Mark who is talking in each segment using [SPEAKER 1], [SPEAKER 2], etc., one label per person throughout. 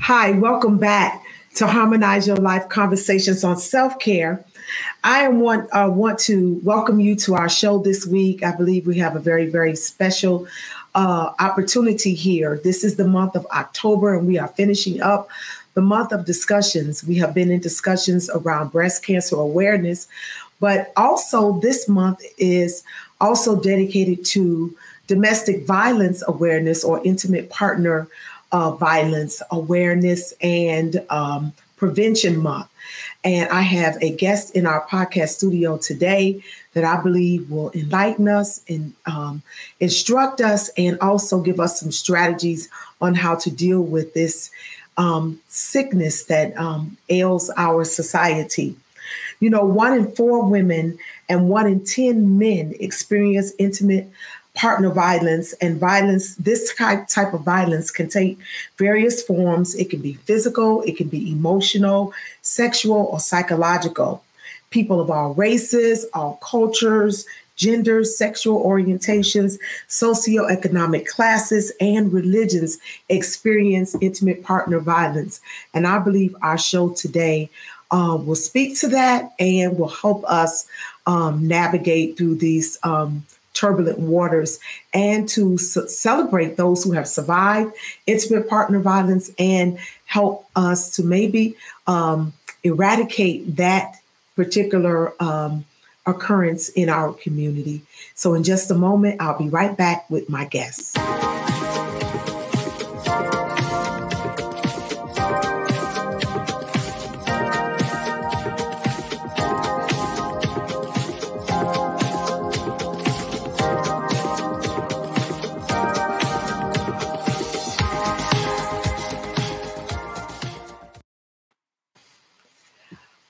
[SPEAKER 1] Hi, welcome back to Harmonize Your Life Conversations on Self Care. I want uh, want to welcome you to our show this week. I believe we have a very very special uh, opportunity here. This is the month of October, and we are finishing up the month of discussions. We have been in discussions around breast cancer awareness, but also this month is also dedicated to domestic violence awareness or intimate partner uh, violence awareness and um, prevention month. And I have a guest in our podcast studio today that I believe will enlighten us and um, instruct us and also give us some strategies on how to deal with this um, sickness that um, ails our society. You know, one in four women and one in 10 men experience intimate partner violence and violence this type type of violence can take various forms. It can be physical it can be emotional sexual or psychological. People of all races all cultures genders sexual orientations socioeconomic classes and religions experience intimate partner violence. And i believe our show today uh, will speak to that and will help us um, navigate through these um, turbulent waters and to c- celebrate those who have survived intimate partner violence and help us to maybe um, eradicate that particular um, occurrence in our community. So, in just a moment, I'll be right back with my guests.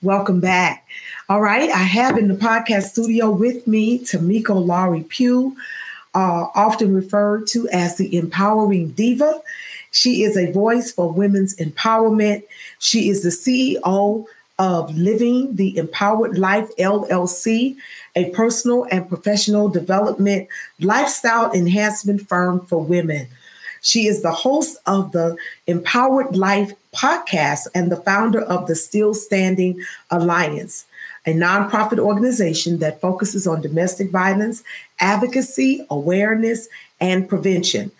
[SPEAKER 1] Welcome back. All right, I have in the podcast studio with me Tamiko Lowry Pugh, uh, often referred to as the empowering diva. She is a voice for women's empowerment. She is the CEO of Living the Empowered Life LLC, a personal and professional development lifestyle enhancement firm for women. She is the host of the Empowered Life podcast and the founder of the Still Standing Alliance, a nonprofit organization that focuses on domestic violence, advocacy, awareness, and prevention.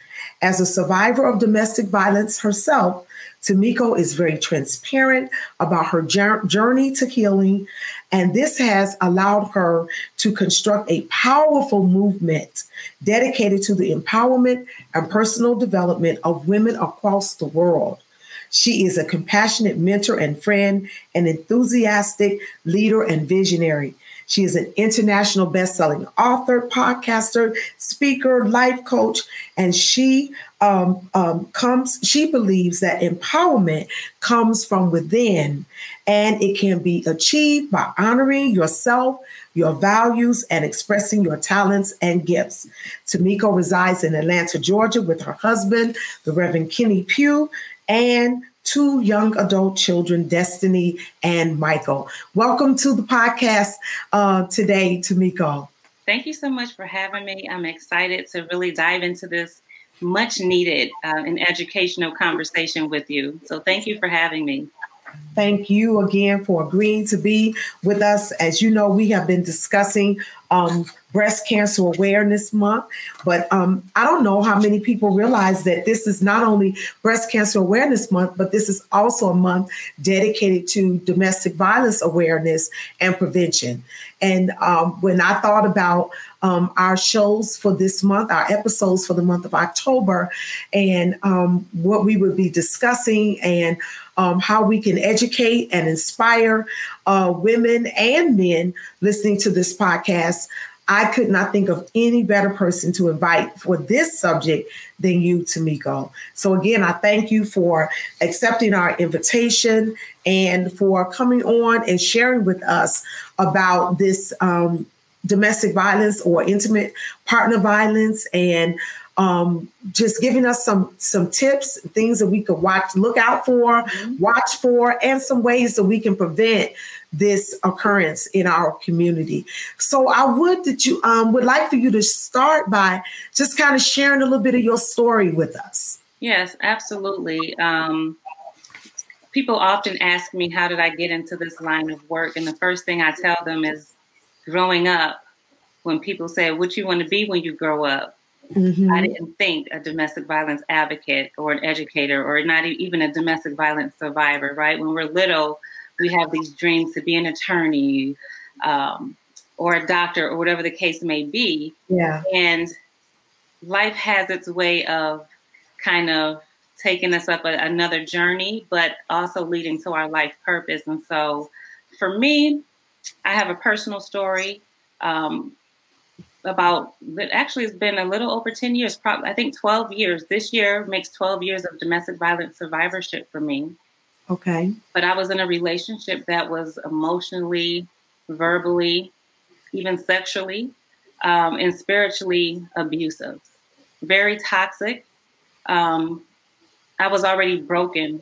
[SPEAKER 1] As a survivor of domestic violence herself, Tamiko is very transparent about her journey to healing, and this has allowed her to construct a powerful movement dedicated to the empowerment and personal development of women across the world. She is a compassionate mentor and friend, an enthusiastic leader and visionary. She is an international best-selling author, podcaster, speaker, life coach, and she um, um, comes. She believes that empowerment comes from within, and it can be achieved by honoring yourself, your values, and expressing your talents and gifts. Tamiko resides in Atlanta, Georgia, with her husband, the Reverend Kenny Pugh, and two young adult children, Destiny and Michael. Welcome to the podcast uh, today, Tamiko.
[SPEAKER 2] Thank you so much for having me. I'm excited to really dive into this much needed uh, and educational conversation with you. So thank you for having me.
[SPEAKER 1] Thank you again for agreeing to be with us. As you know, we have been discussing um, Breast Cancer Awareness Month. But um, I don't know how many people realize that this is not only Breast Cancer Awareness Month, but this is also a month dedicated to domestic violence awareness and prevention. And um, when I thought about um, our shows for this month, our episodes for the month of October, and um, what we would be discussing, and um, how we can educate and inspire uh, women and men listening to this podcast, I could not think of any better person to invite for this subject than you, Tamiko. So, again, I thank you for accepting our invitation and for coming on and sharing with us about this um, domestic violence or intimate partner violence and um, just giving us some some tips, things that we could watch, look out for, mm-hmm. watch for, and some ways that we can prevent this occurrence in our community. So I would that you um, would like for you to start by just kind of sharing a little bit of your story with us.
[SPEAKER 2] Yes, absolutely. Um, people often ask me, How did I get into this line of work? And the first thing I tell them is growing up, when people say, What you want to be when you grow up? Mm-hmm. I didn't think a domestic violence advocate or an educator or not even a domestic violence survivor, right? When we're little, we have these dreams to be an attorney um, or a doctor or whatever the case may be.
[SPEAKER 1] Yeah.
[SPEAKER 2] And life has its way of kind of taking us up a, another journey, but also leading to our life purpose. And so for me, I have a personal story. Um, about actually it's been a little over 10 years probably i think 12 years this year makes 12 years of domestic violence survivorship for me
[SPEAKER 1] okay
[SPEAKER 2] but i was in a relationship that was emotionally verbally even sexually um, and spiritually abusive very toxic um, I was already broken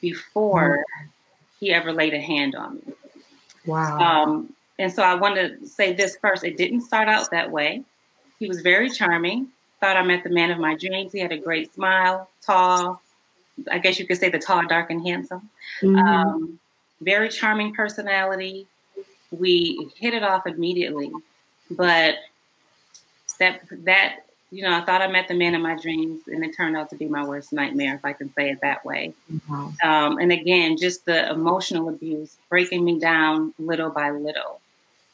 [SPEAKER 2] before mm. he ever laid a hand on me.
[SPEAKER 1] Wow.
[SPEAKER 2] Um, and so I want to say this first. It didn't start out that way. He was very charming. Thought I met the man of my dreams. He had a great smile, tall. I guess you could say the tall, dark, and handsome. Mm-hmm. Um, very charming personality. We hit it off immediately, but that that you know, I thought I met the man of my dreams, and it turned out to be my worst nightmare, if I can say it that way. Mm-hmm. Um, and again, just the emotional abuse, breaking me down little by little,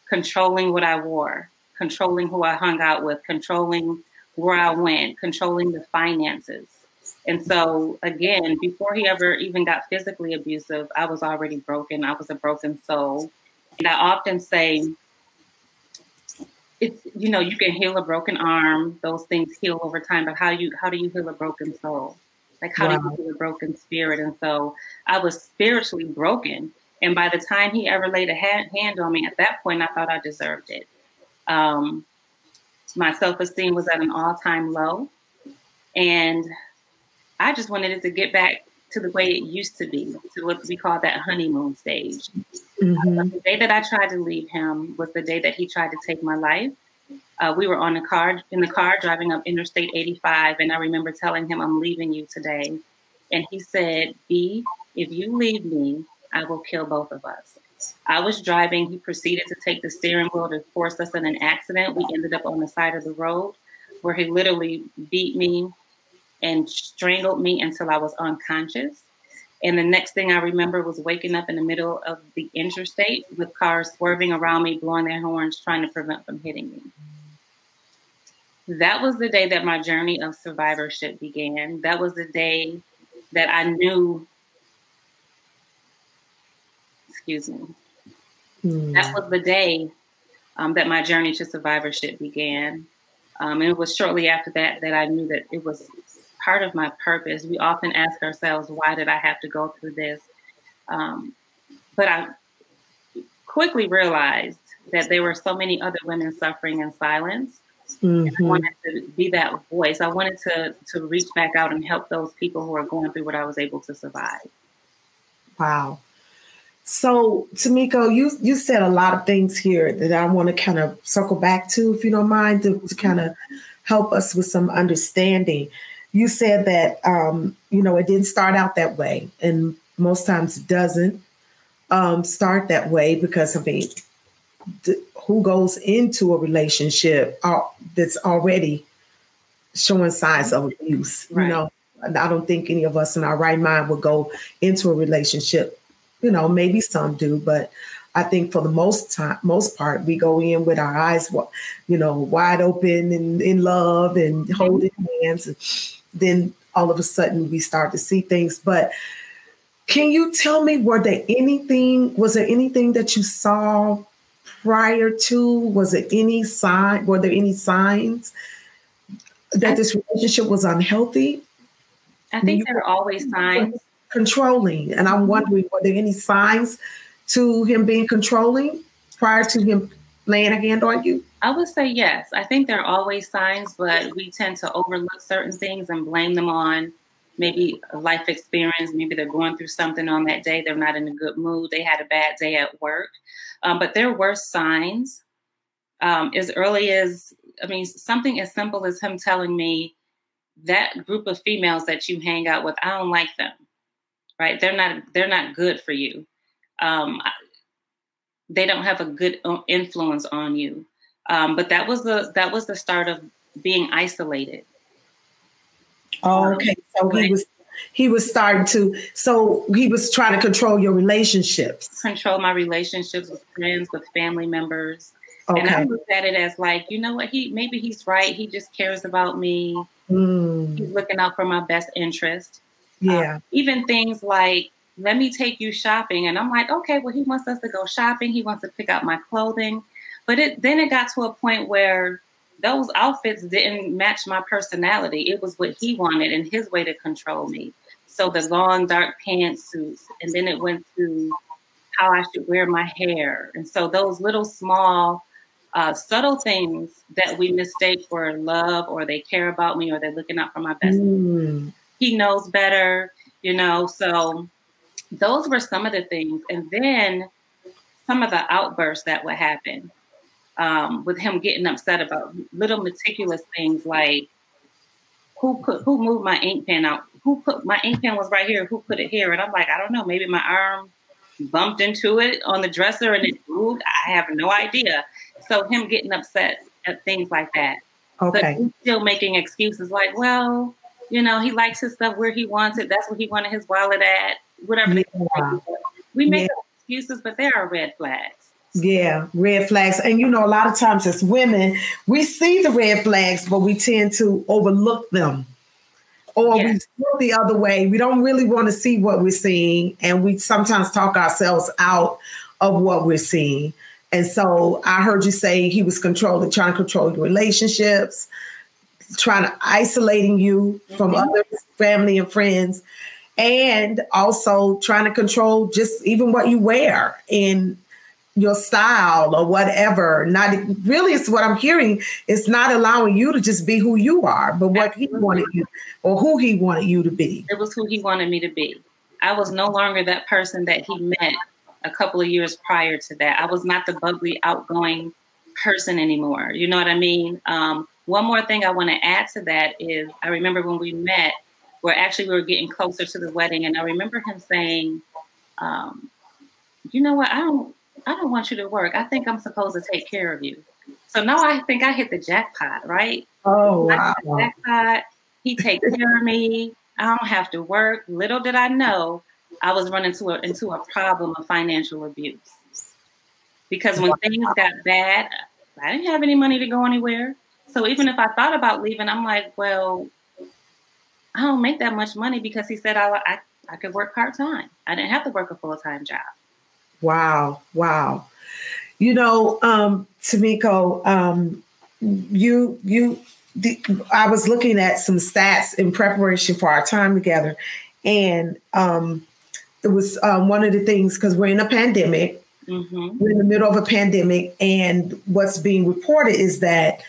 [SPEAKER 2] controlling what I wore, controlling who I hung out with, controlling where I went, controlling the finances. And so, again, before he ever even got physically abusive, I was already broken. I was a broken soul. And I often say, it's you know you can heal a broken arm those things heal over time but how you how do you heal a broken soul like how wow. do you heal a broken spirit and so i was spiritually broken and by the time he ever laid a hand, hand on me at that point i thought i deserved it um, my self-esteem was at an all-time low and i just wanted it to get back to the way it used to be, to what we call that honeymoon stage. Mm-hmm. Uh, the day that I tried to leave him was the day that he tried to take my life. Uh, we were on the car in the car driving up Interstate 85, and I remember telling him, "I'm leaving you today," and he said, "B, if you leave me, I will kill both of us." I was driving. He proceeded to take the steering wheel to force us in an accident. We ended up on the side of the road where he literally beat me, and strangled me until I was unconscious. And the next thing I remember was waking up in the middle of the interstate with cars swerving around me, blowing their horns, trying to prevent from hitting me. That was the day that my journey of survivorship began. That was the day that I knew, mm. that was the day um, that my journey to survivorship began. Um, and it was shortly after that that I knew that it was part of my purpose. We often ask ourselves, why did I have to go through this? Um, but I quickly realized that there were so many other women suffering in silence. Mm-hmm. I wanted to be that voice. I wanted to to reach back out and help those people who are going through what I was able to survive.
[SPEAKER 1] Wow. So, Tamiko, you you said a lot of things here that I want to kind of circle back to, if you don't mind, to, to kind of help us with some understanding you said that um, you know it didn't start out that way, and most times it doesn't um, start that way because I mean, th- who goes into a relationship uh, that's already showing signs of abuse? Right. You know, I don't think any of us in our right mind would go into a relationship. You know, maybe some do, but I think for the most time, most part, we go in with our eyes, you know, wide open and in love and mm-hmm. holding hands And then all of a sudden we start to see things. But can you tell me, were there anything, was there anything that you saw prior to? Was it any sign, were there any signs that this relationship was unhealthy?
[SPEAKER 2] I think there are always signs.
[SPEAKER 1] Controlling. And I'm wondering, were there any signs to him being controlling prior to him laying a hand on you?
[SPEAKER 2] I would say yes. I think there are always signs, but we tend to overlook certain things and blame them on maybe a life experience. Maybe they're going through something on that day. They're not in a good mood. They had a bad day at work. Um, but there were signs um, as early as, I mean, something as simple as him telling me that group of females that you hang out with, I don't like them. Right? They're not they're not good for you. Um, they don't have a good uh, influence on you. Um, but that was the that was the start of being isolated.
[SPEAKER 1] Oh, okay, so he was he was starting to so he was trying to control your relationships
[SPEAKER 2] control my relationships with friends with family members okay. and i looked at it as like you know what he maybe he's right he just cares about me mm. he's looking out for my best interest
[SPEAKER 1] yeah
[SPEAKER 2] um, even things like let me take you shopping and i'm like okay well he wants us to go shopping he wants to pick out my clothing but it then it got to a point where those outfits didn't match my personality. It was what he wanted and his way to control me. So the long dark pantsuits, and then it went to how I should wear my hair. And so those little small, uh, subtle things that we mistake for love, or they care about me, or they're looking out for my best. Mm. He knows better, you know. So those were some of the things, and then some of the outbursts that would happen um, with him getting upset about little meticulous things like who put who moved my ink pen out? Who put my ink pen was right here? Who put it here? And I'm like, I don't know. Maybe my arm bumped into it on the dresser and it moved. I have no idea. So him getting upset at things like that.
[SPEAKER 1] Okay.
[SPEAKER 2] But still making excuses like, well, you know, he likes his stuff where he wants it. That's where he wanted his wallet at. Whatever. Yeah. We make yeah. excuses, but there are red flags.
[SPEAKER 1] Yeah, red flags. And you know, a lot of times as women, we see the red flags, but we tend to overlook them. Or we look the other way. We don't really want to see what we're seeing. And we sometimes talk ourselves out of what we're seeing. And so I heard you say he was controlling, trying to control your relationships, trying to isolating you mm-hmm. from other family and friends, and also trying to control just even what you wear. And your style or whatever. Not really, it's what I'm hearing. It's not allowing you to just be who you are, but what Absolutely. he wanted you or who he wanted you to be.
[SPEAKER 2] It was who he wanted me to be. I was no longer that person that he met a couple of years prior to that. I was not the bubbly, outgoing person anymore. You know what I mean? Um, one more thing I want to add to that is I remember when we met, where actually we were getting closer to the wedding, and I remember him saying, um, "You know what? I don't. I don't want you to work. I think I'm supposed to take care of you. So now I think I hit the jackpot, right?
[SPEAKER 1] Oh, wow.
[SPEAKER 2] jackpot. He takes care of me. I don't have to work. Little did I know, I was running into a, into a problem of financial abuse. Because when wow. things got bad, I didn't have any money to go anywhere. So even if I thought about leaving, I'm like, well, I don't make that much money because he said I, I, I could work part time. I didn't have to work a full time job.
[SPEAKER 1] Wow, wow. You know, um, Tamiko, um, you you the, I was looking at some stats in preparation for our time together, and um, it was um, one of the things because we're in a pandemic. Mm-hmm. We're in the middle of a pandemic, and what's being reported is that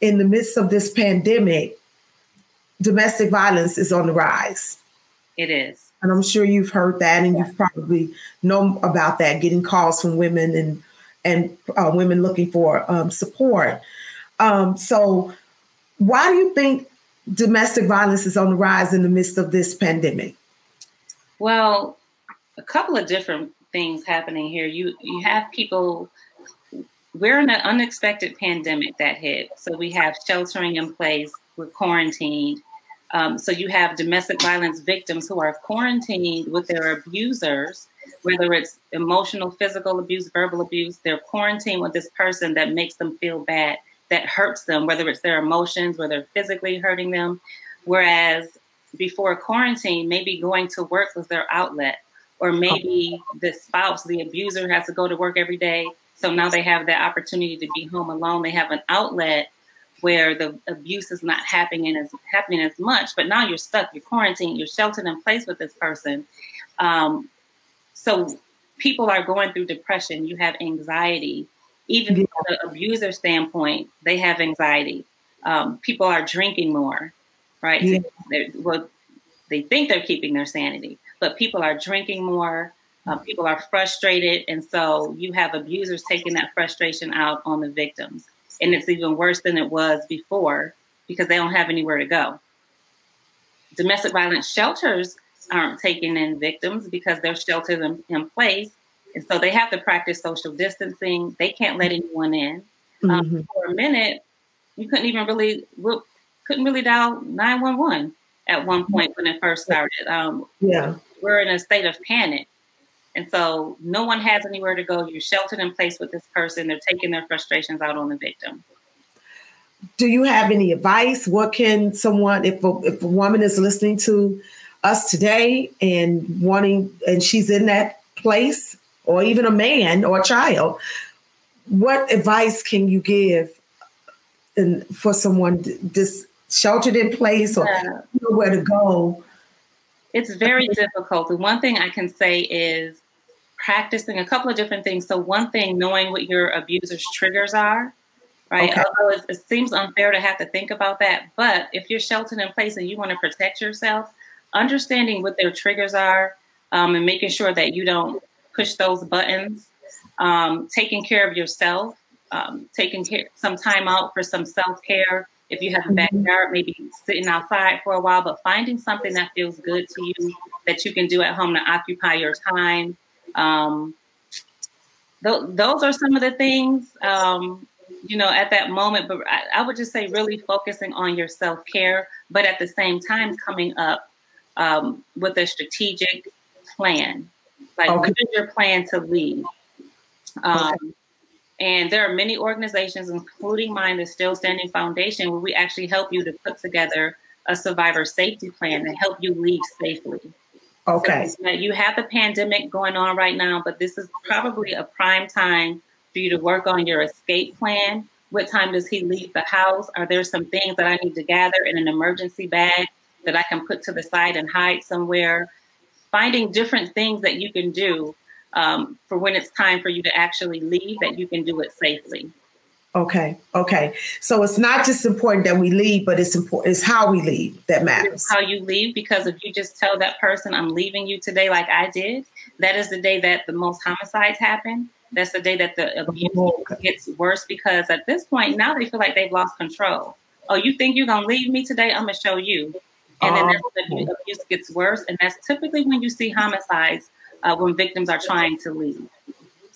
[SPEAKER 1] in the midst of this pandemic, domestic violence is on the rise.
[SPEAKER 2] It is
[SPEAKER 1] and I'm sure you've heard that, and you've probably known about that, getting calls from women and and uh, women looking for um, support. Um, so, why do you think domestic violence is on the rise in the midst of this pandemic?
[SPEAKER 2] Well, a couple of different things happening here. You you have people. We're in an unexpected pandemic that hit, so we have sheltering in place. We're quarantined. Um, so you have domestic violence victims who are quarantined with their abusers, whether it's emotional, physical abuse, verbal abuse. They're quarantined with this person that makes them feel bad, that hurts them, whether it's their emotions, whether physically hurting them. Whereas before quarantine, maybe going to work was their outlet, or maybe the spouse, the abuser, has to go to work every day. So now they have the opportunity to be home alone. They have an outlet where the abuse is not happening as happening as much, but now you're stuck, you're quarantined, you're sheltered in place with this person. Um, so people are going through depression. You have anxiety. Even yeah. from the abuser standpoint, they have anxiety. Um, people are drinking more, right? Yeah. well, they think they're keeping their sanity, but people are drinking more. Uh, people are frustrated, and so you have abusers taking that frustration out on the victims and it's even worse than it was before because they don't have anywhere to go. Domestic violence shelters aren't taking in victims because they're sheltered in, in place. And so they have to practice social distancing. They can't let anyone in. Um, mm-hmm. For a minute, you couldn't even really couldn't really dial nine one one at one point when it first started. Um, yeah, we're in a state of panic, and so no one has anywhere to go. You're sheltered in place with this person. They're taking their frustrations out on the victim.
[SPEAKER 1] Do you have any advice? What can someone, if a, if a woman is listening to us today and wanting, and she's in that place, or even a man or a child, what advice can you give in, for someone just sheltered in place or yeah. nowhere to go?
[SPEAKER 2] It's very difficult. The one thing I can say is practicing a couple of different things. So, one thing, knowing what your abuser's triggers are, right? Okay. Although it, it, seems unfair to have to think about that, but if you're sheltered in place and you want to protect yourself, understanding what their triggers are um, and making sure that you don't push those buttons, um, taking care of yourself, um, taking care, some time out for some self care. If you have a mm-hmm. backyard, maybe sitting outside for a while, but finding something that feels good to you that you can do at home to occupy your time. Um, th- those are some of the things, um, you know, at that moment. But I, I would just say really focusing on your self care, but at the same time coming up um, with a strategic plan. Like, okay. what is your plan to leave? Um. And there are many organizations, including mine, the Still Standing Foundation, where we actually help you to put together a survivor safety plan to help you leave safely.
[SPEAKER 1] Okay.
[SPEAKER 2] So you have the pandemic going on right now, but this is probably a prime time for you to work on your escape plan. What time does he leave the house? Are there some things that I need to gather in an emergency bag that I can put to the side and hide somewhere? Finding different things that you can do um, for when it's time for you to actually leave, that you can do it safely.
[SPEAKER 1] Okay. Okay. So it's not just important that we leave, but it's important. It's how we leave that matters.
[SPEAKER 2] It's how you leave, because if you just tell that person, "I'm leaving you today," like I did, that is the day that the most homicides happen. That's the day that the abuse okay. gets worse because at this point now they feel like they've lost control. Oh, you think you're gonna leave me today? I'm gonna show you. And then that's when the abuse gets worse, and that's typically when you see homicides uh, when victims are trying to leave.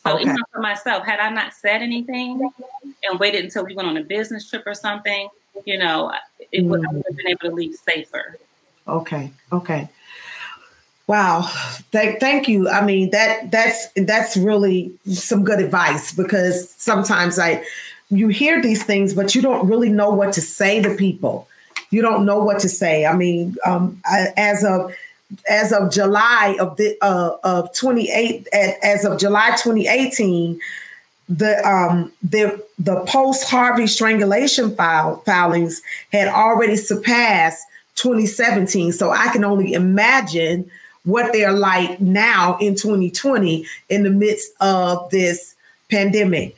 [SPEAKER 2] So okay. even for myself, had I not said anything and waited until we went on a business trip or something, you know, it would, I would have been able to leave safer.
[SPEAKER 1] Okay. Okay. Wow. Thank thank you. I mean that that's that's really some good advice because sometimes I you hear these things, but you don't really know what to say to people. You don't know what to say. I mean, um, I, as of as of July of the uh, of 28 as of July 2018 the um the the post Harvey strangulation file filings had already surpassed 2017 so I can only imagine what they're like now in 2020 in the midst of this pandemic.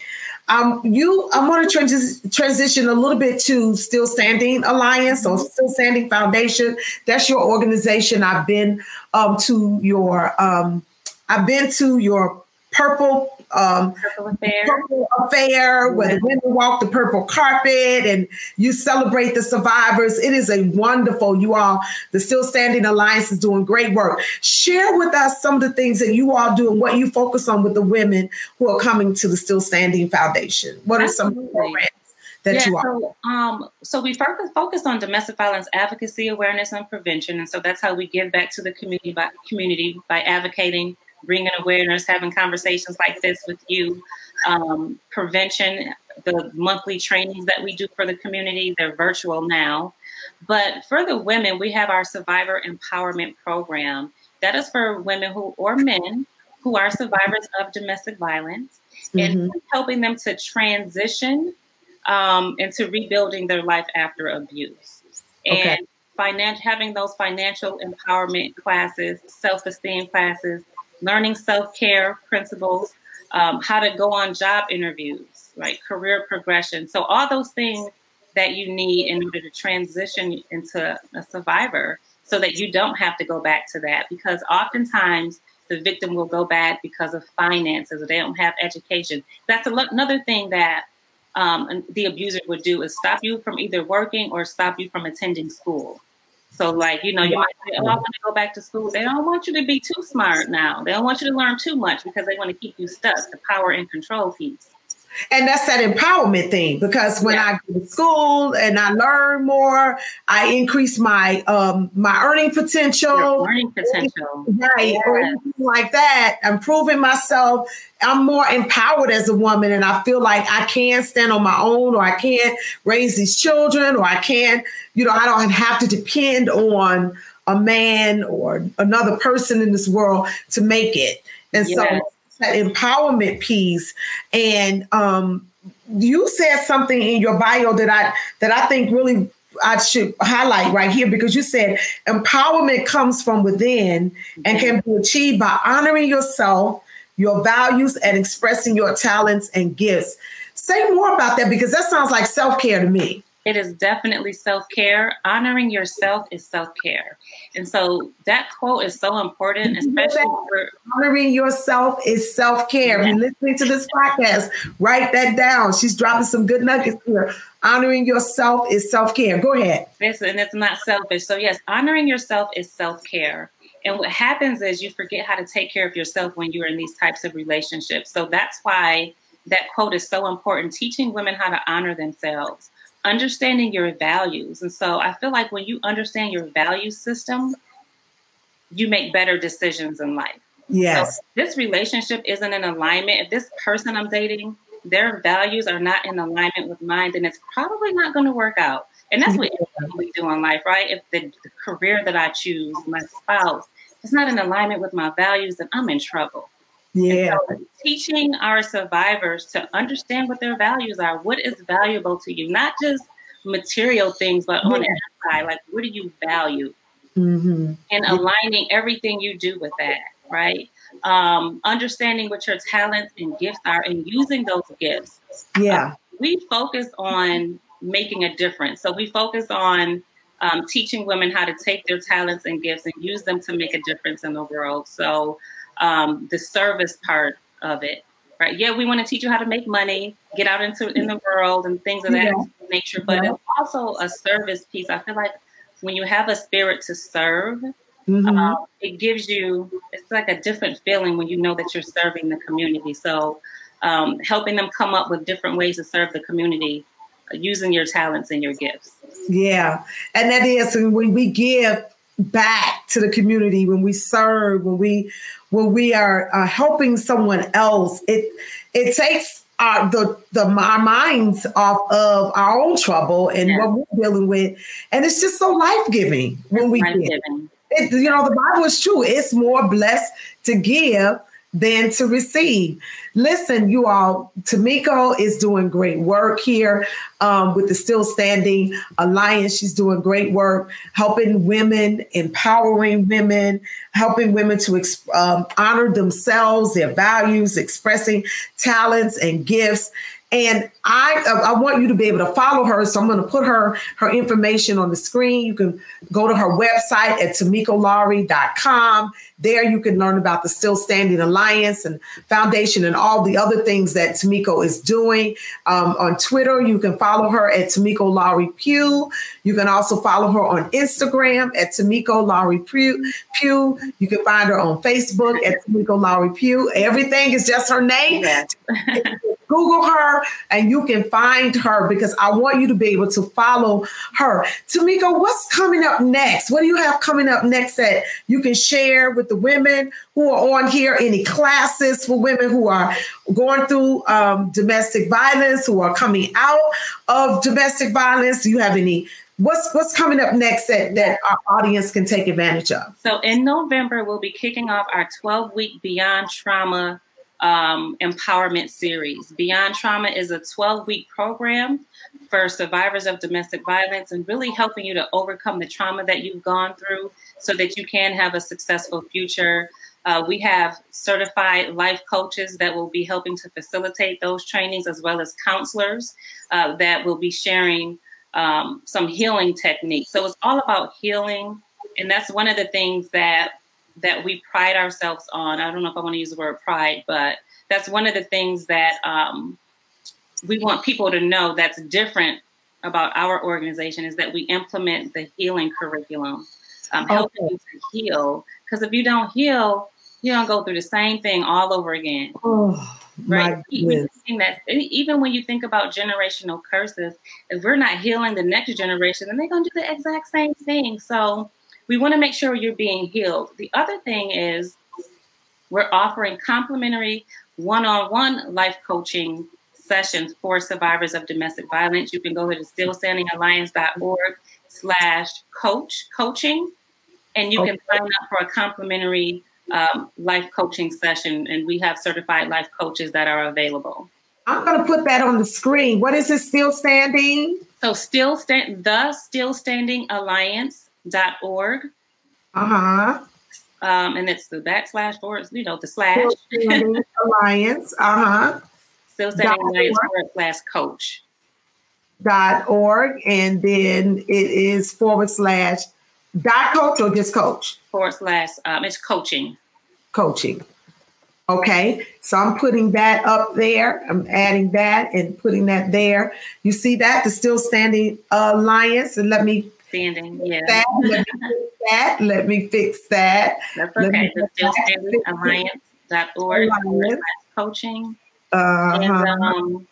[SPEAKER 1] Um, you, I want to trans- transition a little bit to Still Standing Alliance or Still Standing Foundation. That's your organization. I've been um, to your, um, I've been to your Purple um, purple affair, purple affair where the women walk the purple carpet and you celebrate the survivors. It is a wonderful, you all, the Still Standing Alliance is doing great work. Share with us some of the things that you all do and what you focus on with the women who are coming to the Still Standing Foundation. What are Absolutely. some programs? That yeah, you are?
[SPEAKER 2] So, um, so we focus, focus on domestic violence advocacy, awareness, and prevention, and so that's how we give back to the community by community by advocating bringing awareness, having conversations like this with you. Um, prevention, the monthly trainings that we do for the community, they're virtual now. But for the women, we have our Survivor Empowerment Program. That is for women who or men who are survivors of domestic violence mm-hmm. and helping them to transition um, into rebuilding their life after abuse. Okay. And finan- having those financial empowerment classes, self esteem classes, learning self care principles, um, how to go on job interviews, right? Career progression. So, all those things that you need in order to transition into a survivor so that you don't have to go back to that because oftentimes the victim will go back because of finances or they don't have education. That's another thing that um, the abuser would do is stop you from either working or stop you from attending school. So, like, you know, you might say, oh, I want to go back to school. They don't want you to be too smart now. They don't want you to learn too much because they want to keep you stuck, the power and control piece.
[SPEAKER 1] And that's that empowerment thing because when yeah. I go to school and I learn more, I increase my um my earning potential.
[SPEAKER 2] Your earning potential.
[SPEAKER 1] Right. Yes. Or anything like that. I'm proving myself. I'm more empowered as a woman and I feel like I can stand on my own or I can't raise these children or I can't, you know, I don't have to depend on a man or another person in this world to make it. And yes. so that empowerment piece. And um, you said something in your bio that I that I think really I should highlight right here because you said empowerment comes from within and can be achieved by honoring yourself, your values, and expressing your talents and gifts. Say more about that because that sounds like self care to me.
[SPEAKER 2] It is definitely self care. Honoring yourself is self care. And so that quote is so important, especially for
[SPEAKER 1] honoring yourself is self care. If you're listening to this podcast, write that down. She's dropping some good nuggets here. Honoring yourself is self care. Go ahead.
[SPEAKER 2] Yes, and it's not selfish. So, yes, honoring yourself is self care. And what happens is you forget how to take care of yourself when you're in these types of relationships. So, that's why that quote is so important teaching women how to honor themselves understanding your values. And so I feel like when you understand your value system, you make better decisions in life.
[SPEAKER 1] Yes.
[SPEAKER 2] So this relationship isn't in alignment. If this person I'm dating, their values are not in alignment with mine, then it's probably not going to work out. And that's what we do in life, right? If the, the career that I choose, my spouse, is not in alignment with my values, then I'm in trouble.
[SPEAKER 1] Yeah.
[SPEAKER 2] So teaching our survivors to understand what their values are, what is valuable to you, not just material things, but on yeah. the inside, like what do you value? Mm-hmm. And aligning everything you do with that, right? Um, understanding what your talents and gifts are and using those gifts.
[SPEAKER 1] Yeah.
[SPEAKER 2] Uh, we focus on making a difference. So we focus on um, teaching women how to take their talents and gifts and use them to make a difference in the world. So um, the service part of it, right? Yeah, we want to teach you how to make money, get out into in the world, and things of that yeah. nature. But yeah. it's also a service piece. I feel like when you have a spirit to serve, mm-hmm. um, it gives you it's like a different feeling when you know that you're serving the community. So, um, helping them come up with different ways to serve the community uh, using your talents and your gifts.
[SPEAKER 1] Yeah, and that is when we give back to the community when we serve when we when we are uh, helping someone else it it takes our the the our minds off of our own trouble and yeah. what we're dealing with. And it's just so life-giving when we give it, you know the bible is true. It's more blessed to give than to receive. Listen, you all, Tamiko is doing great work here um, with the Still Standing Alliance. She's doing great work helping women, empowering women, helping women to um, honor themselves, their values, expressing talents and gifts. And I I want you to be able to follow her. So I'm going to put her her information on the screen. You can go to her website at tamikolowry.com. There you can learn about the Still Standing Alliance and Foundation and all the other things that Tamiko is doing. Um, on Twitter, you can follow her at Tamiko Lowry Pugh. You can also follow her on Instagram at Tamiko Pugh. Pugh. You can find her on Facebook at Tamiko Lowry Pugh. Everything is just her name. Google her and you can find her because I want you to be able to follow her. Tamiko, what's coming up next? What do you have coming up next that you can share with the women who are on here? Any classes for women who are going through um, domestic violence, who are coming out of domestic violence? Do you have any what's what's coming up next that, that our audience can take advantage of?
[SPEAKER 2] So in November, we'll be kicking off our 12 week Beyond Trauma um, empowerment series. Beyond Trauma is a 12 week program for survivors of domestic violence and really helping you to overcome the trauma that you've gone through so that you can have a successful future. Uh, we have certified life coaches that will be helping to facilitate those trainings, as well as counselors uh, that will be sharing um, some healing techniques. So it's all about healing. And that's one of the things that that we pride ourselves on. I don't know if I want to use the word pride, but that's one of the things that um, we want people to know that's different about our organization is that we implement the healing curriculum, um, helping okay. you to heal. Because if you don't heal, you don't go through the same thing all over again.
[SPEAKER 1] Oh, right.
[SPEAKER 2] That, even when you think about generational curses, if we're not healing the next generation, then they're going to do the exact same thing. So we want to make sure you're being healed. The other thing is we're offering complimentary one-on-one life coaching sessions for survivors of domestic violence. You can go to stillstandingalliance.org slash coach coaching, and you okay. can sign up for a complimentary um, life coaching session. And we have certified life coaches that are available.
[SPEAKER 1] I'm going to put that on the screen. What is it? Still standing?
[SPEAKER 2] So still stand the still standing alliance.org.
[SPEAKER 1] Uh-huh.
[SPEAKER 2] Um, and it's the backslash forward, you know, the slash.
[SPEAKER 1] Alliance, uh-huh.
[SPEAKER 2] Still Standing Alliance forward slash coach.
[SPEAKER 1] Dot org, and then it is forward slash dot coach or just coach?
[SPEAKER 2] Forward slash, um, it's coaching.
[SPEAKER 1] Coaching. Okay, so I'm putting that up there. I'm adding that and putting that there. You see that the Still Standing Alliance, and let me
[SPEAKER 2] standing. Yeah. That.
[SPEAKER 1] Let me fix that. Let me fix that.
[SPEAKER 2] That's okay. The Still Standing Alliance.org Alliance. coaching.
[SPEAKER 1] Uh-huh.
[SPEAKER 2] And um,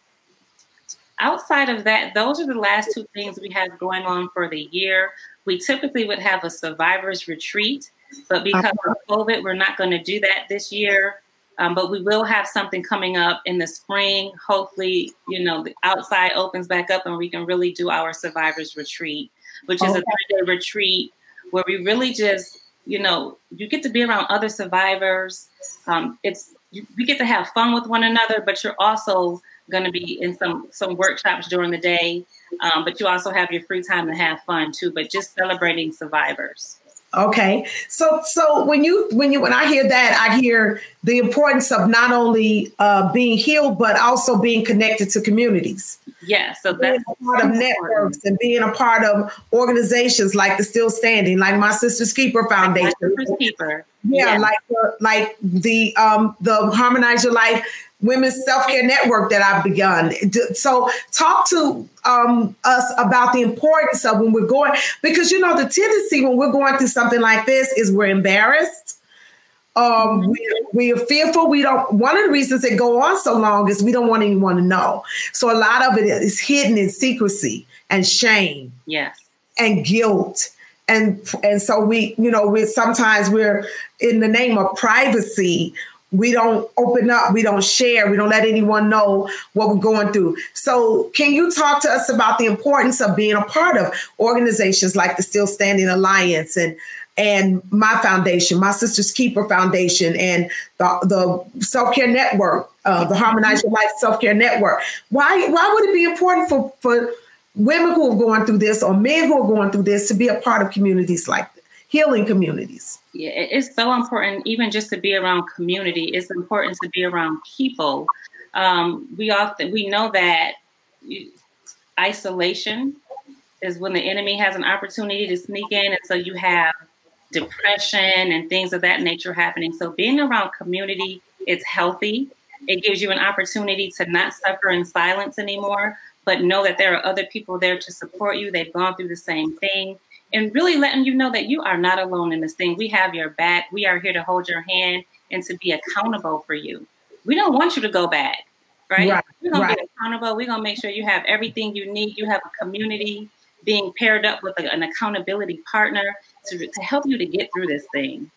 [SPEAKER 2] outside of that, those are the last two things we have going on for the year. We typically would have a survivors retreat, but because uh-huh. of COVID, we're not going to do that this year. Um, but we will have something coming up in the spring. Hopefully, you know, the outside opens back up and we can really do our survivors retreat which is okay. a three day retreat where we really just, you know, you get to be around other survivors. Um, it's you, we get to have fun with one another, but you're also going to be in some some workshops during the day. Um, but you also have your free time to have fun too. But just celebrating survivors.
[SPEAKER 1] Okay. So so when you when you when I hear that, I hear the importance of not only uh, being healed but also being connected to communities.
[SPEAKER 2] Yeah, so that's
[SPEAKER 1] being a part of networks and being a part of organizations like the Still Standing, like my Sister's Keeper Foundation.
[SPEAKER 2] Sister's Keeper.
[SPEAKER 1] Yeah, yeah, like the, like the um the Harmonize Your Life Women's Self Care Network that I've begun. So, talk to um, us about the importance of when we're going, because you know, the tendency when we're going through something like this is we're embarrassed. Um, we, we are fearful. We don't. One of the reasons it go on so long is we don't want anyone to know. So a lot of it is hidden in secrecy and shame.
[SPEAKER 2] Yes.
[SPEAKER 1] And guilt and and so we you know we sometimes we're in the name of privacy we don't open up, we don't share, we don't let anyone know what we're going through. So, can you talk to us about the importance of being a part of organizations like the Still Standing Alliance and and my foundation, my Sister's Keeper Foundation, and the, the Self Care Network, uh, the Harmonize Your Life Self Care Network? Why why would it be important for for women who are going through this or men who are going through this to be a part of communities like healing communities?
[SPEAKER 2] Yeah, it's so important, even just to be around community. It's important to be around people. Um, we often we know that isolation is when the enemy has an opportunity to sneak in, and so you have depression and things of that nature happening. So being around community, it's healthy. It gives you an opportunity to not suffer in silence anymore, but know that there are other people there to support you. They've gone through the same thing and really letting you know that you are not alone in this thing. We have your back. We are here to hold your hand and to be accountable for you. We don't want you to go back, right? right We're gonna be accountable. We're gonna make sure you have everything you need. You have a community being paired up with a, an accountability partner to, to help you to get through this thing.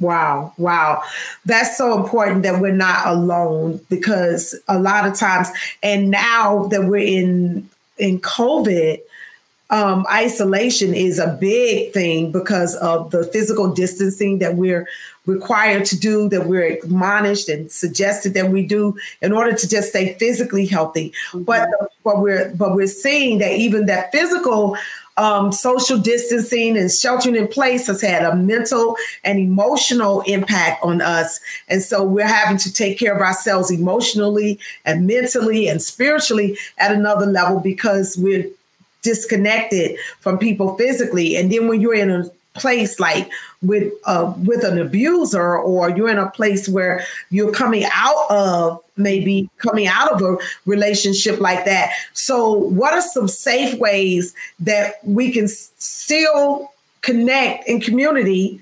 [SPEAKER 1] Wow, wow. That's so important that we're not alone because a lot of times, and now that we're in in COVID, um, isolation is a big thing because of the physical distancing that we're required to do, that we're admonished and suggested that we do in order to just stay physically healthy. Mm-hmm. But but we're but we're seeing that even that physical um, social distancing and sheltering in place has had a mental and emotional impact on us. And so we're having to take care of ourselves emotionally and mentally and spiritually at another level because we're disconnected from people physically. And then when you're in a place like with uh, with an abuser or you're in a place where you're coming out of maybe coming out of a relationship like that. So, what are some safe ways that we can still connect in community?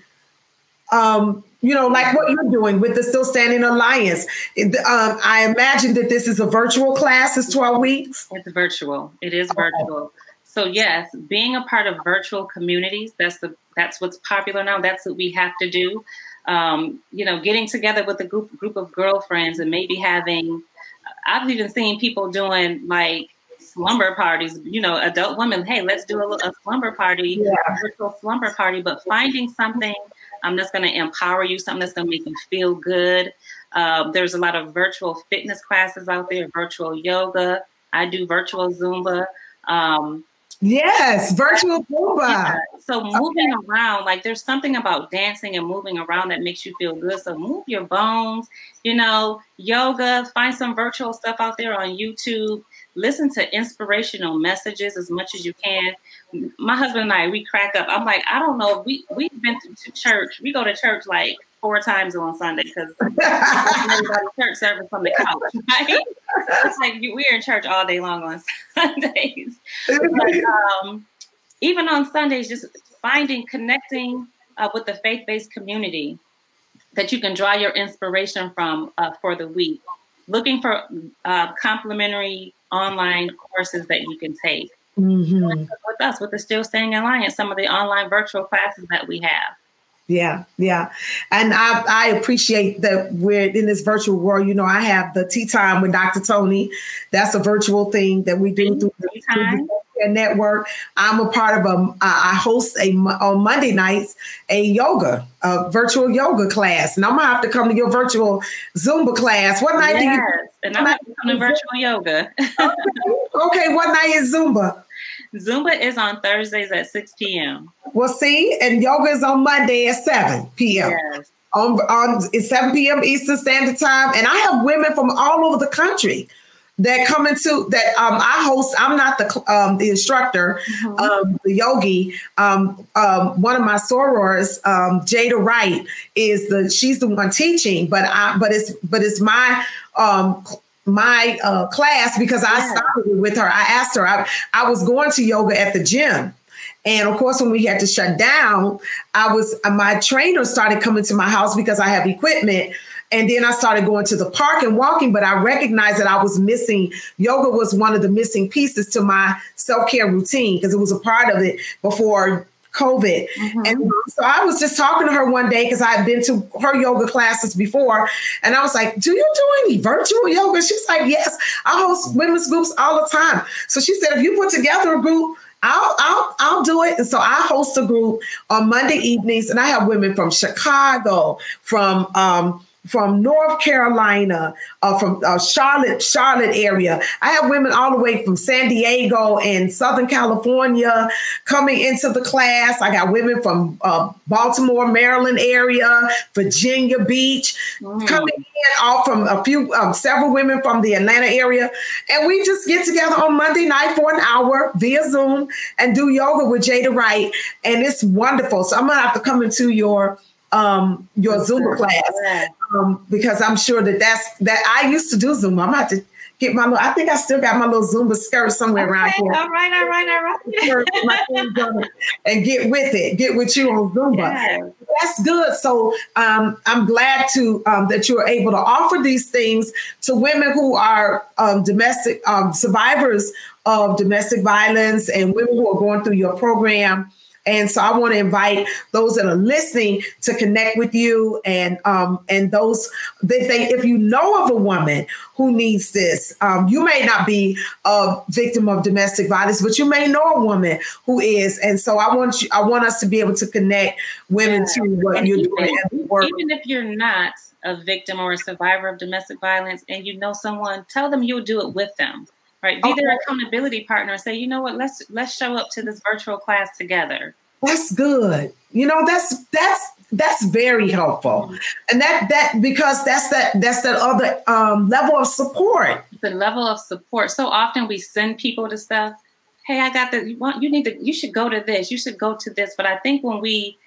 [SPEAKER 1] Um, you know, like what you're doing with the Still Standing Alliance. Um, I imagine that this is a virtual class, it's 12 weeks.
[SPEAKER 2] It's virtual. It is virtual. So yes, being a part of virtual communities, that's the that's what's popular now. That's what we have to do. Um, you know, getting together with a group group of girlfriends and maybe having I've even seen people doing like slumber parties, you know, adult women, hey, let's do a, a slumber party, yeah. a virtual slumber party, but finding something um, that's going to empower you, something that's going to make you feel good. Um, there's a lot of virtual fitness classes out there, virtual yoga. I do virtual Zumba. Um,
[SPEAKER 1] Yes, virtual Zumba. Yeah.
[SPEAKER 2] So moving okay. around, like there's something about dancing and moving around that makes you feel good. So move your bones, you know, yoga, find some virtual stuff out there on YouTube. Listen to inspirational messages as much as you can. My husband and I, we crack up. I'm like, I don't know. We we've been to church. We go to church like four times on Sunday because church service from the couch, right? it's like we're in church all day long on Sundays. But, um, even on Sundays, just finding, connecting uh, with the faith based community that you can draw your inspiration from uh, for the week. Looking for uh, complimentary online courses that you can take. Mm-hmm. With us, with the Still Standing Alliance, some of the online virtual classes that we have.
[SPEAKER 1] Yeah, yeah. And I, I appreciate that we're in this virtual world. You know, I have the tea time with Dr. Tony. That's a virtual thing that we do through the, through the network. I'm a part of a, I host a, on Monday nights, a yoga, a virtual yoga class. And I'm going to have to come to your virtual Zumba class. What night yes, do you?
[SPEAKER 2] And I'm going to come to virtual yoga.
[SPEAKER 1] okay. okay, what night is Zumba?
[SPEAKER 2] Zumba is on Thursdays at 6 p.m.
[SPEAKER 1] Well, see, and yoga is on Monday at 7 p.m. Yes. On, on it's 7 p.m. Eastern Standard Time. And I have women from all over the country that come into that um, I host. I'm not the um, the instructor, mm-hmm. um, the yogi. Um, um, one of my sorors, um, Jada Wright, is the she's the one teaching, but I but it's but it's my my uh, class because I started with her. I asked her, I, I was going to yoga at the gym. And of course, when we had to shut down, I was my trainer started coming to my house because I have equipment. And then I started going to the park and walking, but I recognized that I was missing yoga was one of the missing pieces to my self-care routine because it was a part of it before COVID. Mm-hmm. And so I was just talking to her one day because I had been to her yoga classes before. And I was like, Do you do any virtual yoga? She's like, Yes, I host women's groups all the time. So she said, If you put together a group, I'll I'll I'll do it. And so I host a group on Monday evenings, and I have women from Chicago, from um, from North Carolina, uh, from uh, Charlotte, Charlotte area. I have women all the way from San Diego and Southern California coming into the class. I got women from uh, Baltimore, Maryland area, Virginia Beach mm. coming in, all from a few, um, several women from the Atlanta area, and we just get together on Monday night for an hour via Zoom and do yoga with Jada Wright, and it's wonderful. So I'm gonna have to come into your um, your Zumba class um, because I'm sure that that's that I used to do Zumba. I'm about to get my little. I think I still got my little Zumba skirt somewhere okay, around here.
[SPEAKER 2] All right, all right, all
[SPEAKER 1] right. and get with it. Get with you on Zumba. Yes. That's good. So um, I'm glad to um, that you are able to offer these things to women who are um, domestic um, survivors of domestic violence and women who are going through your program. And so I want to invite those that are listening to connect with you and um, and those that they if you know of a woman who needs this, um, you may not be a victim of domestic violence, but you may know a woman who is. And so I want you I want us to be able to connect women yeah. to what and you're even, doing.
[SPEAKER 2] Even if you're not a victim or a survivor of domestic violence and you know someone, tell them you'll do it with them right. Be okay. their accountability partner. And say you know what? Let's let's show up to this virtual class together.
[SPEAKER 1] That's good. You know that's that's that's very helpful. And that that because that's that that's that other um, level of support.
[SPEAKER 2] The level of support. So often we send people to stuff. Hey i got the you want you need to you should go to this. You should go to this. But i think when we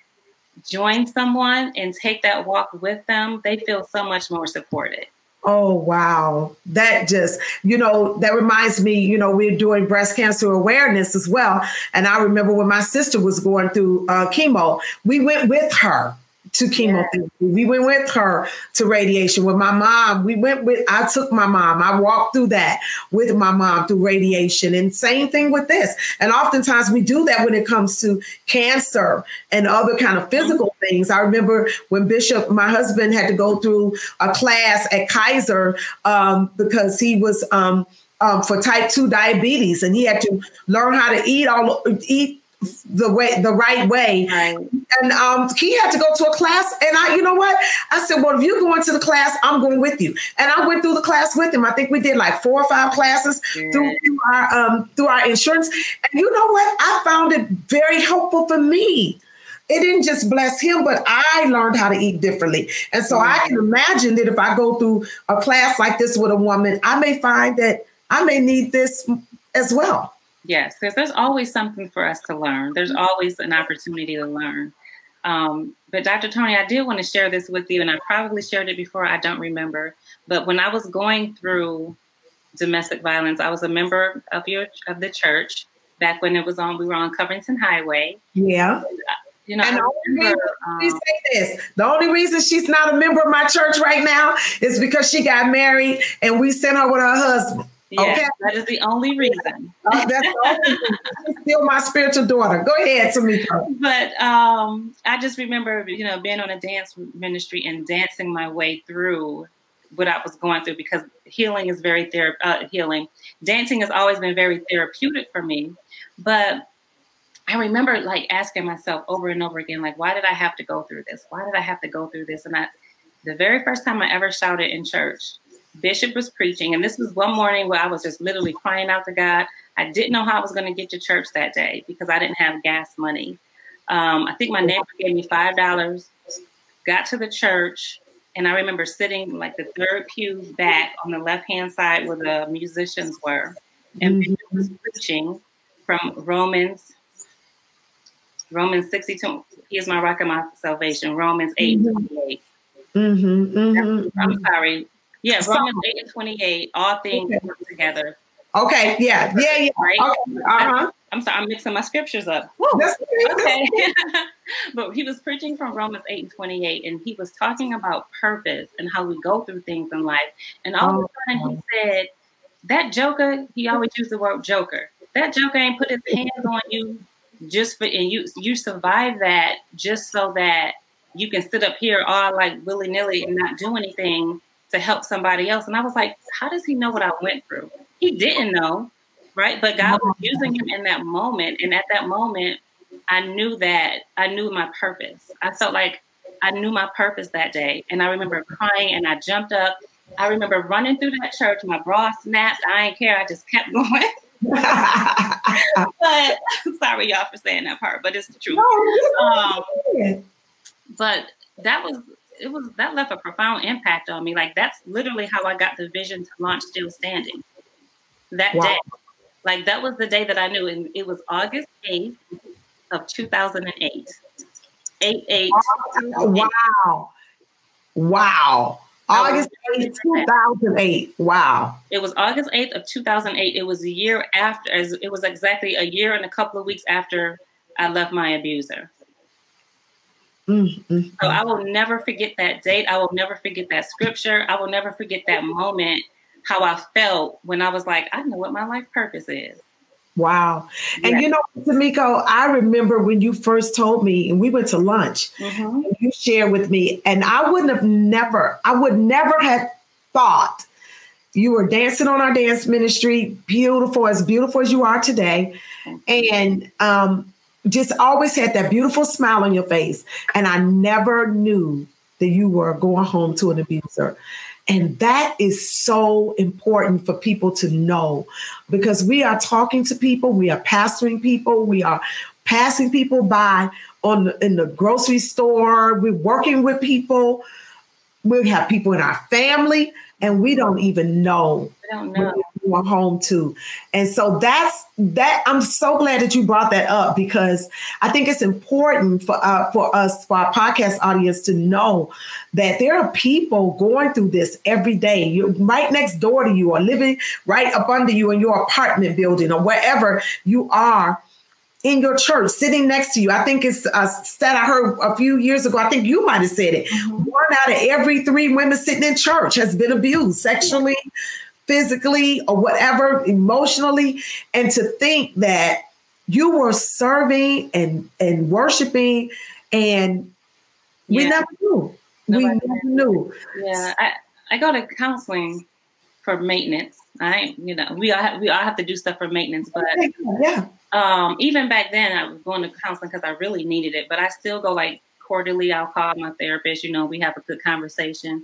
[SPEAKER 2] join someone and take that walk with them they feel so much more supported
[SPEAKER 1] Oh, wow. That just, you know, that reminds me, you know, we're doing breast cancer awareness as well. And I remember when my sister was going through uh, chemo, we went with her to chemotherapy. Yeah. We went with her to radiation. With my mom, we went with, I took my mom, I walked through that with my mom through radiation. And same thing with this. And oftentimes we do that when it comes to cancer and other kind of physical things. I remember when Bishop, my husband, had to go through a class at Kaiser um, because he was. Um, um, for type 2 diabetes and he had to learn how to eat all eat the way the right way. Right. and um, he had to go to a class and i you know what? I said well if you're going to the class i'm going with you. And i went through the class with him. I think we did like four or five classes through, through, our um, through our insurance. And you know what? I found it very helpful for me. It didn't just bless him, but I learned how to eat differently. And so I can imagine that if I go through a class like this with a woman, I may find that I may need this as well.
[SPEAKER 2] Yes, because there's always something for us to learn. There's mm-hmm. always an opportunity to learn. Um, but Dr. Tony, I did want to share this with you, and I probably shared it before. I don't remember. But when I was going through domestic violence, I was a member of your of the church back when it was on. We were on Covington Highway.
[SPEAKER 1] Yeah. You know, and remember, um, say this. The only reason she's not a member of my church right now is because she got married and we sent her with her husband.
[SPEAKER 2] Yeah, okay. that is the only reason.
[SPEAKER 1] uh, that's still my spiritual daughter. Go ahead, Tamiko.
[SPEAKER 2] But um, I just remember, you know, being on a dance ministry and dancing my way through what I was going through because healing is very ther- uh, healing. Dancing has always been very therapeutic for me, but I remember like asking myself over and over again, like, why did I have to go through this? Why did I have to go through this? And I, the very first time I ever shouted in church, Bishop was preaching, and this was one morning where I was just literally crying out to God. I didn't know how I was going to get to church that day because I didn't have gas money. Um, I think my neighbor gave me five dollars. Got to the church, and I remember sitting like the third pew back on the left hand side where the musicians were, and mm-hmm. Bishop was preaching from Romans. Romans 62, he is my rock and my salvation. Romans 8 mm-hmm. 28. Mm-hmm, mm-hmm. I'm sorry, yeah, Romans 8 and 28, all things okay. work together.
[SPEAKER 1] Okay, yeah, yeah, yeah. Right? Okay. Uh-huh.
[SPEAKER 2] I'm sorry, I'm mixing my scriptures up.
[SPEAKER 1] Okay.
[SPEAKER 2] but he was preaching from Romans 8 and 28, and he was talking about purpose and how we go through things in life. And all of a sudden he said, That joker, he always used the word joker. That joker ain't put his hands on you just for and you you survive that just so that you can sit up here all like willy nilly and not do anything to help somebody else. And I was like, how does he know what I went through? He didn't know, right? But God was using him in that moment. And at that moment, I knew that I knew my purpose. I felt like I knew my purpose that day. And I remember crying and I jumped up. I remember running through that church. My bra snapped. I didn't care. I just kept going. but sorry y'all for saying that part, but it's the truth. Um, but that was it was that left a profound impact on me. Like that's literally how I got the vision to launch Still Standing. That wow. day, like that was the day that I knew, and it was August eighth of two thousand and eight. Eight eight.
[SPEAKER 1] Wow! Wow! August 8th, 2008. Wow.
[SPEAKER 2] It was August 8th of 2008. It was a year after, it was exactly a year and a couple of weeks after I left my abuser. Mm-hmm. So I will never forget that date. I will never forget that scripture. I will never forget that moment, how I felt when I was like, I know what my life purpose is.
[SPEAKER 1] Wow. And you know, Tamiko, I remember when you first told me, and we went to lunch, mm-hmm. you shared with me, and I wouldn't have never, I would never have thought you were dancing on our dance ministry, beautiful, as beautiful as you are today. And um, just always had that beautiful smile on your face. And I never knew that you were going home to an abuser. And that is so important for people to know because we are talking to people, we are pastoring people, we are passing people by on the, in the grocery store, we're working with people, we have people in our family, and we don't even know.
[SPEAKER 2] I don't know.
[SPEAKER 1] Going home too. And so that's that. I'm so glad that you brought that up because I think it's important for uh, for us for our podcast audience to know that there are people going through this every day. You're right next door to you, or living right up under you in your apartment building, or wherever you are in your church, sitting next to you. I think it's a stat I heard a few years ago. I think you might have said it. Mm-hmm. One out of every three women sitting in church has been abused sexually, physically, or whatever, emotionally. And to think that you were serving and and worshiping, and we yeah. never knew. Nobody we never knew.
[SPEAKER 2] Yeah, I, I go to counseling for maintenance. I, you know, we all have, we all have to do stuff for maintenance, but
[SPEAKER 1] yeah,
[SPEAKER 2] um, even back then, I was going to counseling because I really needed it, but I still go like quarterly. I'll call my therapist, you know, we have a good conversation.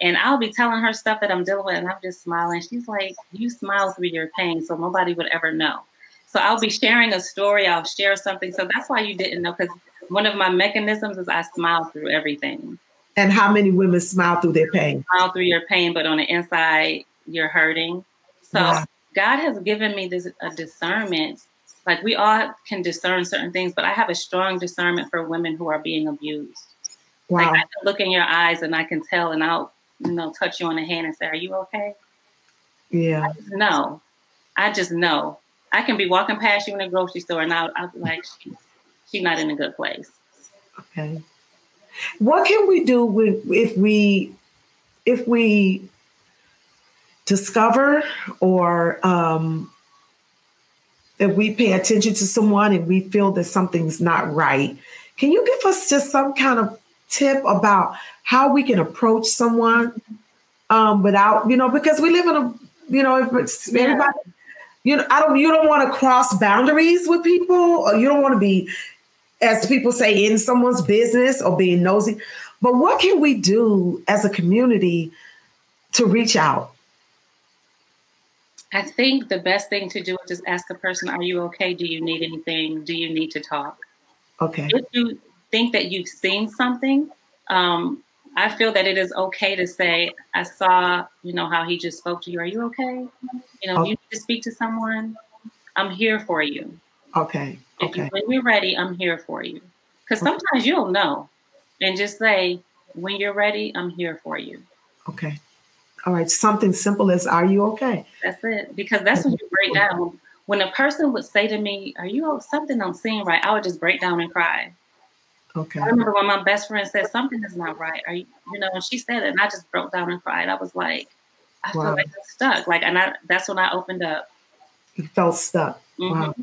[SPEAKER 2] And I'll be telling her stuff that I'm dealing with, and I'm just smiling. She's like, You smile through your pain, so nobody would ever know. So I'll be sharing a story, I'll share something. So that's why you didn't know, because one of my mechanisms is I smile through everything.
[SPEAKER 1] And how many women smile through their pain?
[SPEAKER 2] Smile through your pain, but on the inside, you're hurting. So wow. God has given me this a discernment like we all can discern certain things, but I have a strong discernment for women who are being abused. Wow. Like I can look in your eyes and I can tell, and I'll you know touch you on the hand and say, "Are you okay?"
[SPEAKER 1] Yeah.
[SPEAKER 2] I just know. I just know. I can be walking past you in a grocery store, and I'll, I'll be like, she, "She's not in a good place."
[SPEAKER 1] Okay. What can we do with if we if we discover or um, if we pay attention to someone and we feel that something's not right, can you give us just some kind of tip about how we can approach someone um, without, you know, because we live in a, you know, if yeah. everybody, you know, I don't, you don't want to cross boundaries with people, or you don't want to be, as people say, in someone's business or being nosy. But what can we do as a community to reach out?
[SPEAKER 2] I think the best thing to do is just ask a person, Are you okay? Do you need anything? Do you need to talk?
[SPEAKER 1] Okay.
[SPEAKER 2] If you think that you've seen something, um, I feel that it is okay to say, I saw, you know, how he just spoke to you. Are you okay? You know, okay. you need to speak to someone. I'm here for you.
[SPEAKER 1] Okay. Okay.
[SPEAKER 2] You, when you're ready, I'm here for you. Because sometimes okay. you don't know. And just say, when you're ready, I'm here for you.
[SPEAKER 1] Okay. All right, something simple as "Are you okay?"
[SPEAKER 2] That's it. Because that's when you break down. When a person would say to me, "Are you something I'm seeing right?" I would just break down and cry.
[SPEAKER 1] Okay.
[SPEAKER 2] I remember when my best friend said something is not right. Are you, you know, and she said it, and I just broke down and cried. I was like, I wow. feel like I'm stuck. Like, and I, that's when I opened up.
[SPEAKER 1] You felt stuck. Mm-hmm. Wow.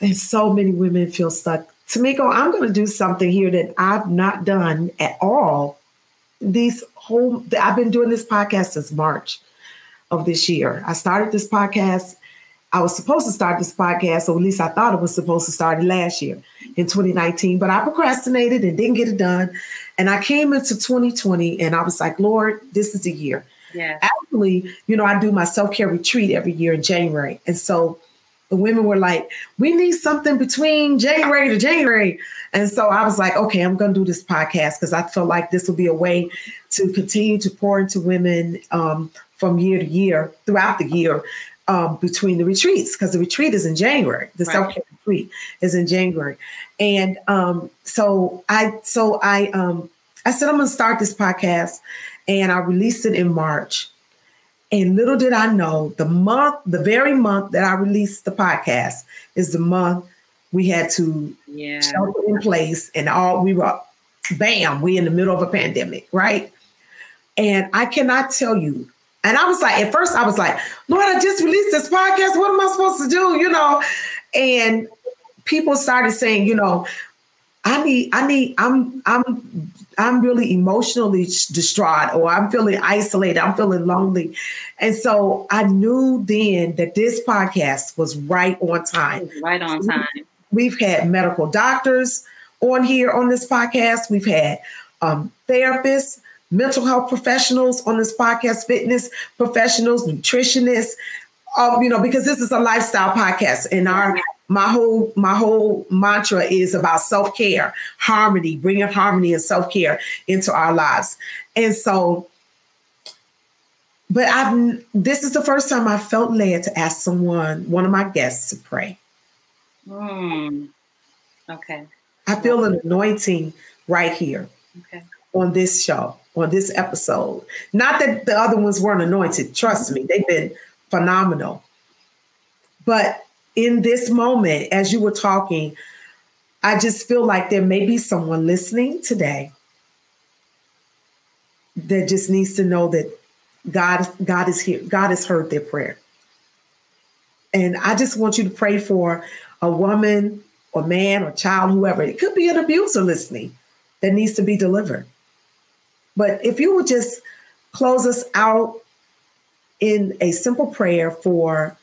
[SPEAKER 1] And so many women feel stuck. Tamiko, I'm going to do something here that I've not done at all these whole I've been doing this podcast since March of this year. I started this podcast. I was supposed to start this podcast, or at least I thought it was supposed to start last year in 2019, but I procrastinated and didn't get it done. And I came into 2020 and I was like, Lord, this is the year.
[SPEAKER 2] Yeah.
[SPEAKER 1] Actually, you know, I do my self-care retreat every year in January. And so the women were like, we need something between January to January. And so I was like, okay, I'm going to do this podcast because I felt like this will be a way to continue to pour into women um, from year to year, throughout the year, um, between the retreats, because the retreat is in January. The right. self care retreat is in January. And um, so I, so I, um, I said, I'm going to start this podcast and I released it in March. And little did I know, the month, the very month that I released the podcast is the month we had to
[SPEAKER 2] yeah.
[SPEAKER 1] shelter in place and all we were bam, we in the middle of a pandemic, right? And I cannot tell you. And I was like, at first I was like, Lord, I just released this podcast. What am I supposed to do? You know, and people started saying, you know, I need, I need, I'm, I'm, I'm really emotionally distraught or I'm feeling isolated. I'm feeling lonely. And so I knew then that this podcast was right on time.
[SPEAKER 2] Right on time.
[SPEAKER 1] We've had medical doctors on here on this podcast. We've had um, therapists, mental health professionals on this podcast, fitness professionals, nutritionists, um, you know, because this is a lifestyle podcast and our my whole my whole mantra is about self-care harmony bringing harmony and self-care into our lives and so but I've this is the first time I felt led to ask someone, one of my guests, to pray.
[SPEAKER 2] Mm. Okay.
[SPEAKER 1] I feel an anointing right here
[SPEAKER 2] okay.
[SPEAKER 1] on this show, on this episode. Not that the other ones weren't anointed. Trust me, they've been phenomenal. But in this moment, as you were talking, I just feel like there may be someone listening today that just needs to know that God, God is here. God has heard their prayer. And I just want you to pray for a woman or man or child, whoever. It could be an abuser listening that needs to be delivered. But if you would just close us out in a simple prayer for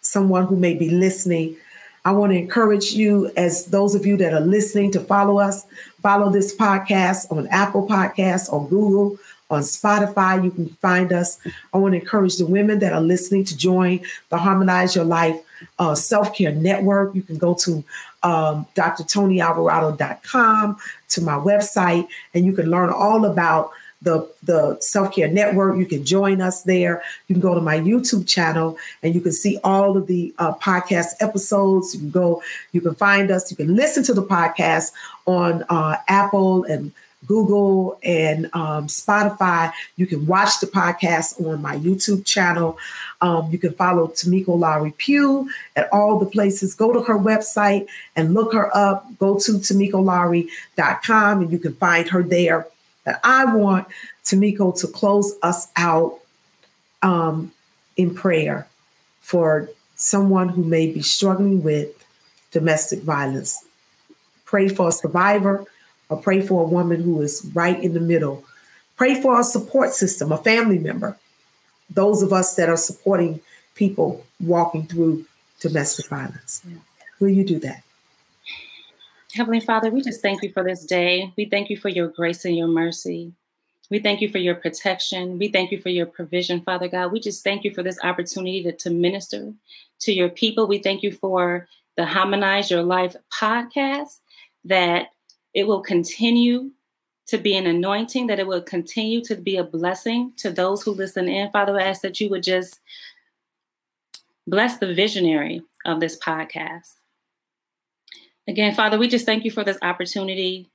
[SPEAKER 1] someone who may be listening, I want to encourage you, as those of you that are listening, to follow us. Follow this podcast on Apple Podcasts, on Google, on Spotify. You can find us. I want to encourage the women that are listening to join the Harmonize Your Life uh, Self Care Network. You can go to um, drtonyalvarado.com to my website, and you can learn all about the the self care network. You can join us there. You can go to my YouTube channel and you can see all of the uh, podcast episodes. You can go, you can find us. You can listen to the podcast on uh, Apple and Google and um, Spotify. You can watch the podcast on my YouTube channel. Um, you can follow Tamiko Lowry Pugh at all the places. Go to her website and look her up. Go to TamikoLowry.com and you can find her there. But I want Tamiko to close us out um, in prayer for someone who may be struggling with domestic violence. Pray for a survivor or pray for a woman who is right in the middle. Pray for a support system, a family member, those of us that are supporting people walking through domestic violence. Yeah. Will you do that?
[SPEAKER 2] Heavenly Father, we just thank you for this day. We thank you for your grace and your mercy. We thank you for your protection. We thank you for your provision, Father God. We just thank you for this opportunity to, to minister to your people. We thank you for the Harmonize Your Life podcast that it will continue to be an anointing, that it will continue to be a blessing to those who listen in. Father, I ask that you would just bless the visionary of this podcast. Again, Father, we just thank you for this opportunity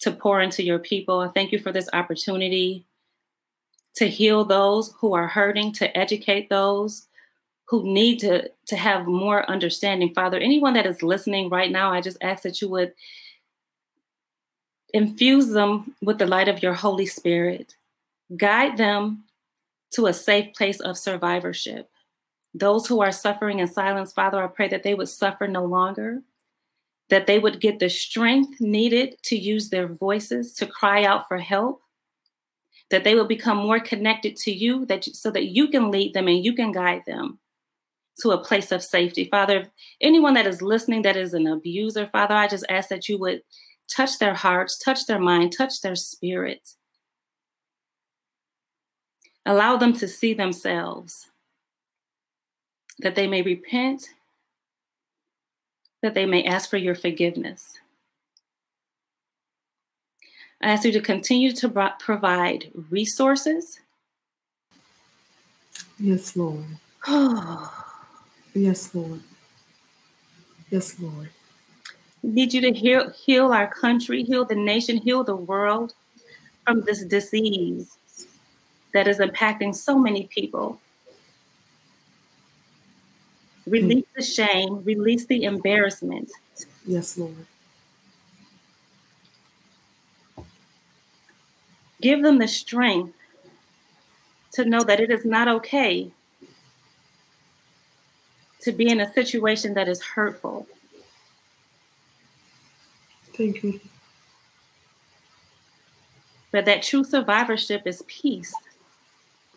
[SPEAKER 2] to pour into your people. I thank you for this opportunity to heal those who are hurting, to educate those who need to, to have more understanding. Father, anyone that is listening right now, I just ask that you would infuse them with the light of your Holy Spirit. Guide them to a safe place of survivorship. Those who are suffering in silence, Father, I pray that they would suffer no longer, that they would get the strength needed to use their voices to cry out for help, that they will become more connected to you that so that you can lead them and you can guide them to a place of safety. Father, anyone that is listening that is an abuser, Father, I just ask that you would touch their hearts, touch their mind, touch their spirit. Allow them to see themselves, that they may repent, that they may ask for your forgiveness. I ask you to continue to provide resources.
[SPEAKER 1] Yes, Lord. yes, Lord. Yes, Lord.
[SPEAKER 2] Need you to heal, heal our country, heal the nation, heal the world from this disease that is impacting so many people. Release the shame, release the embarrassment.
[SPEAKER 1] Yes, Lord.
[SPEAKER 2] Give them the strength to know that it is not okay to be in a situation that is hurtful.
[SPEAKER 1] Thank you.
[SPEAKER 2] But that true survivorship is peace.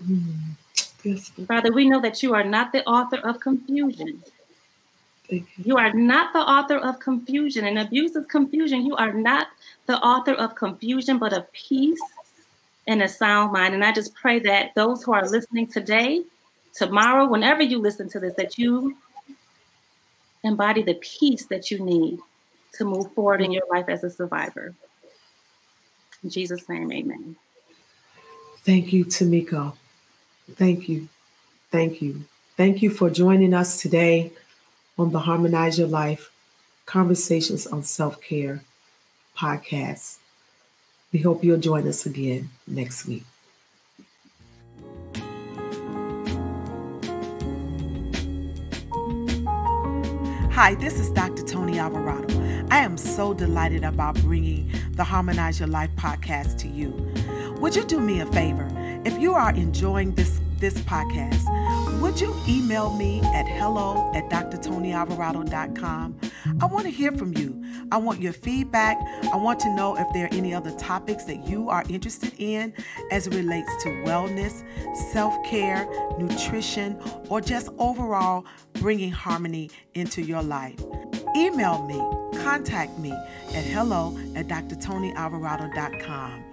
[SPEAKER 1] Mm. Yes.
[SPEAKER 2] Father, we know that you are not the author of confusion.
[SPEAKER 1] Thank you.
[SPEAKER 2] you are not the author of confusion. And abuse is confusion. You are not the author of confusion, but of peace and a sound mind. And I just pray that those who are listening today, tomorrow, whenever you listen to this, that you embody the peace that you need to move forward in your life as a survivor. In Jesus' name, amen.
[SPEAKER 1] Thank you, Tamiko. Thank you. Thank you. Thank you for joining us today on the Harmonize Your Life Conversations on Self Care podcast. We hope you'll join us again next week. Hi, this is Dr. Tony Alvarado. I am so delighted about bringing the Harmonize Your Life podcast to you. Would you do me a favor? If you are enjoying this this podcast, would you email me at hello at drtonyalvarado.com? I want to hear from you. I want your feedback. I want to know if there are any other topics that you are interested in as it relates to wellness, self care, nutrition, or just overall bringing harmony into your life. Email me, contact me at hello at drtonyalvarado.com.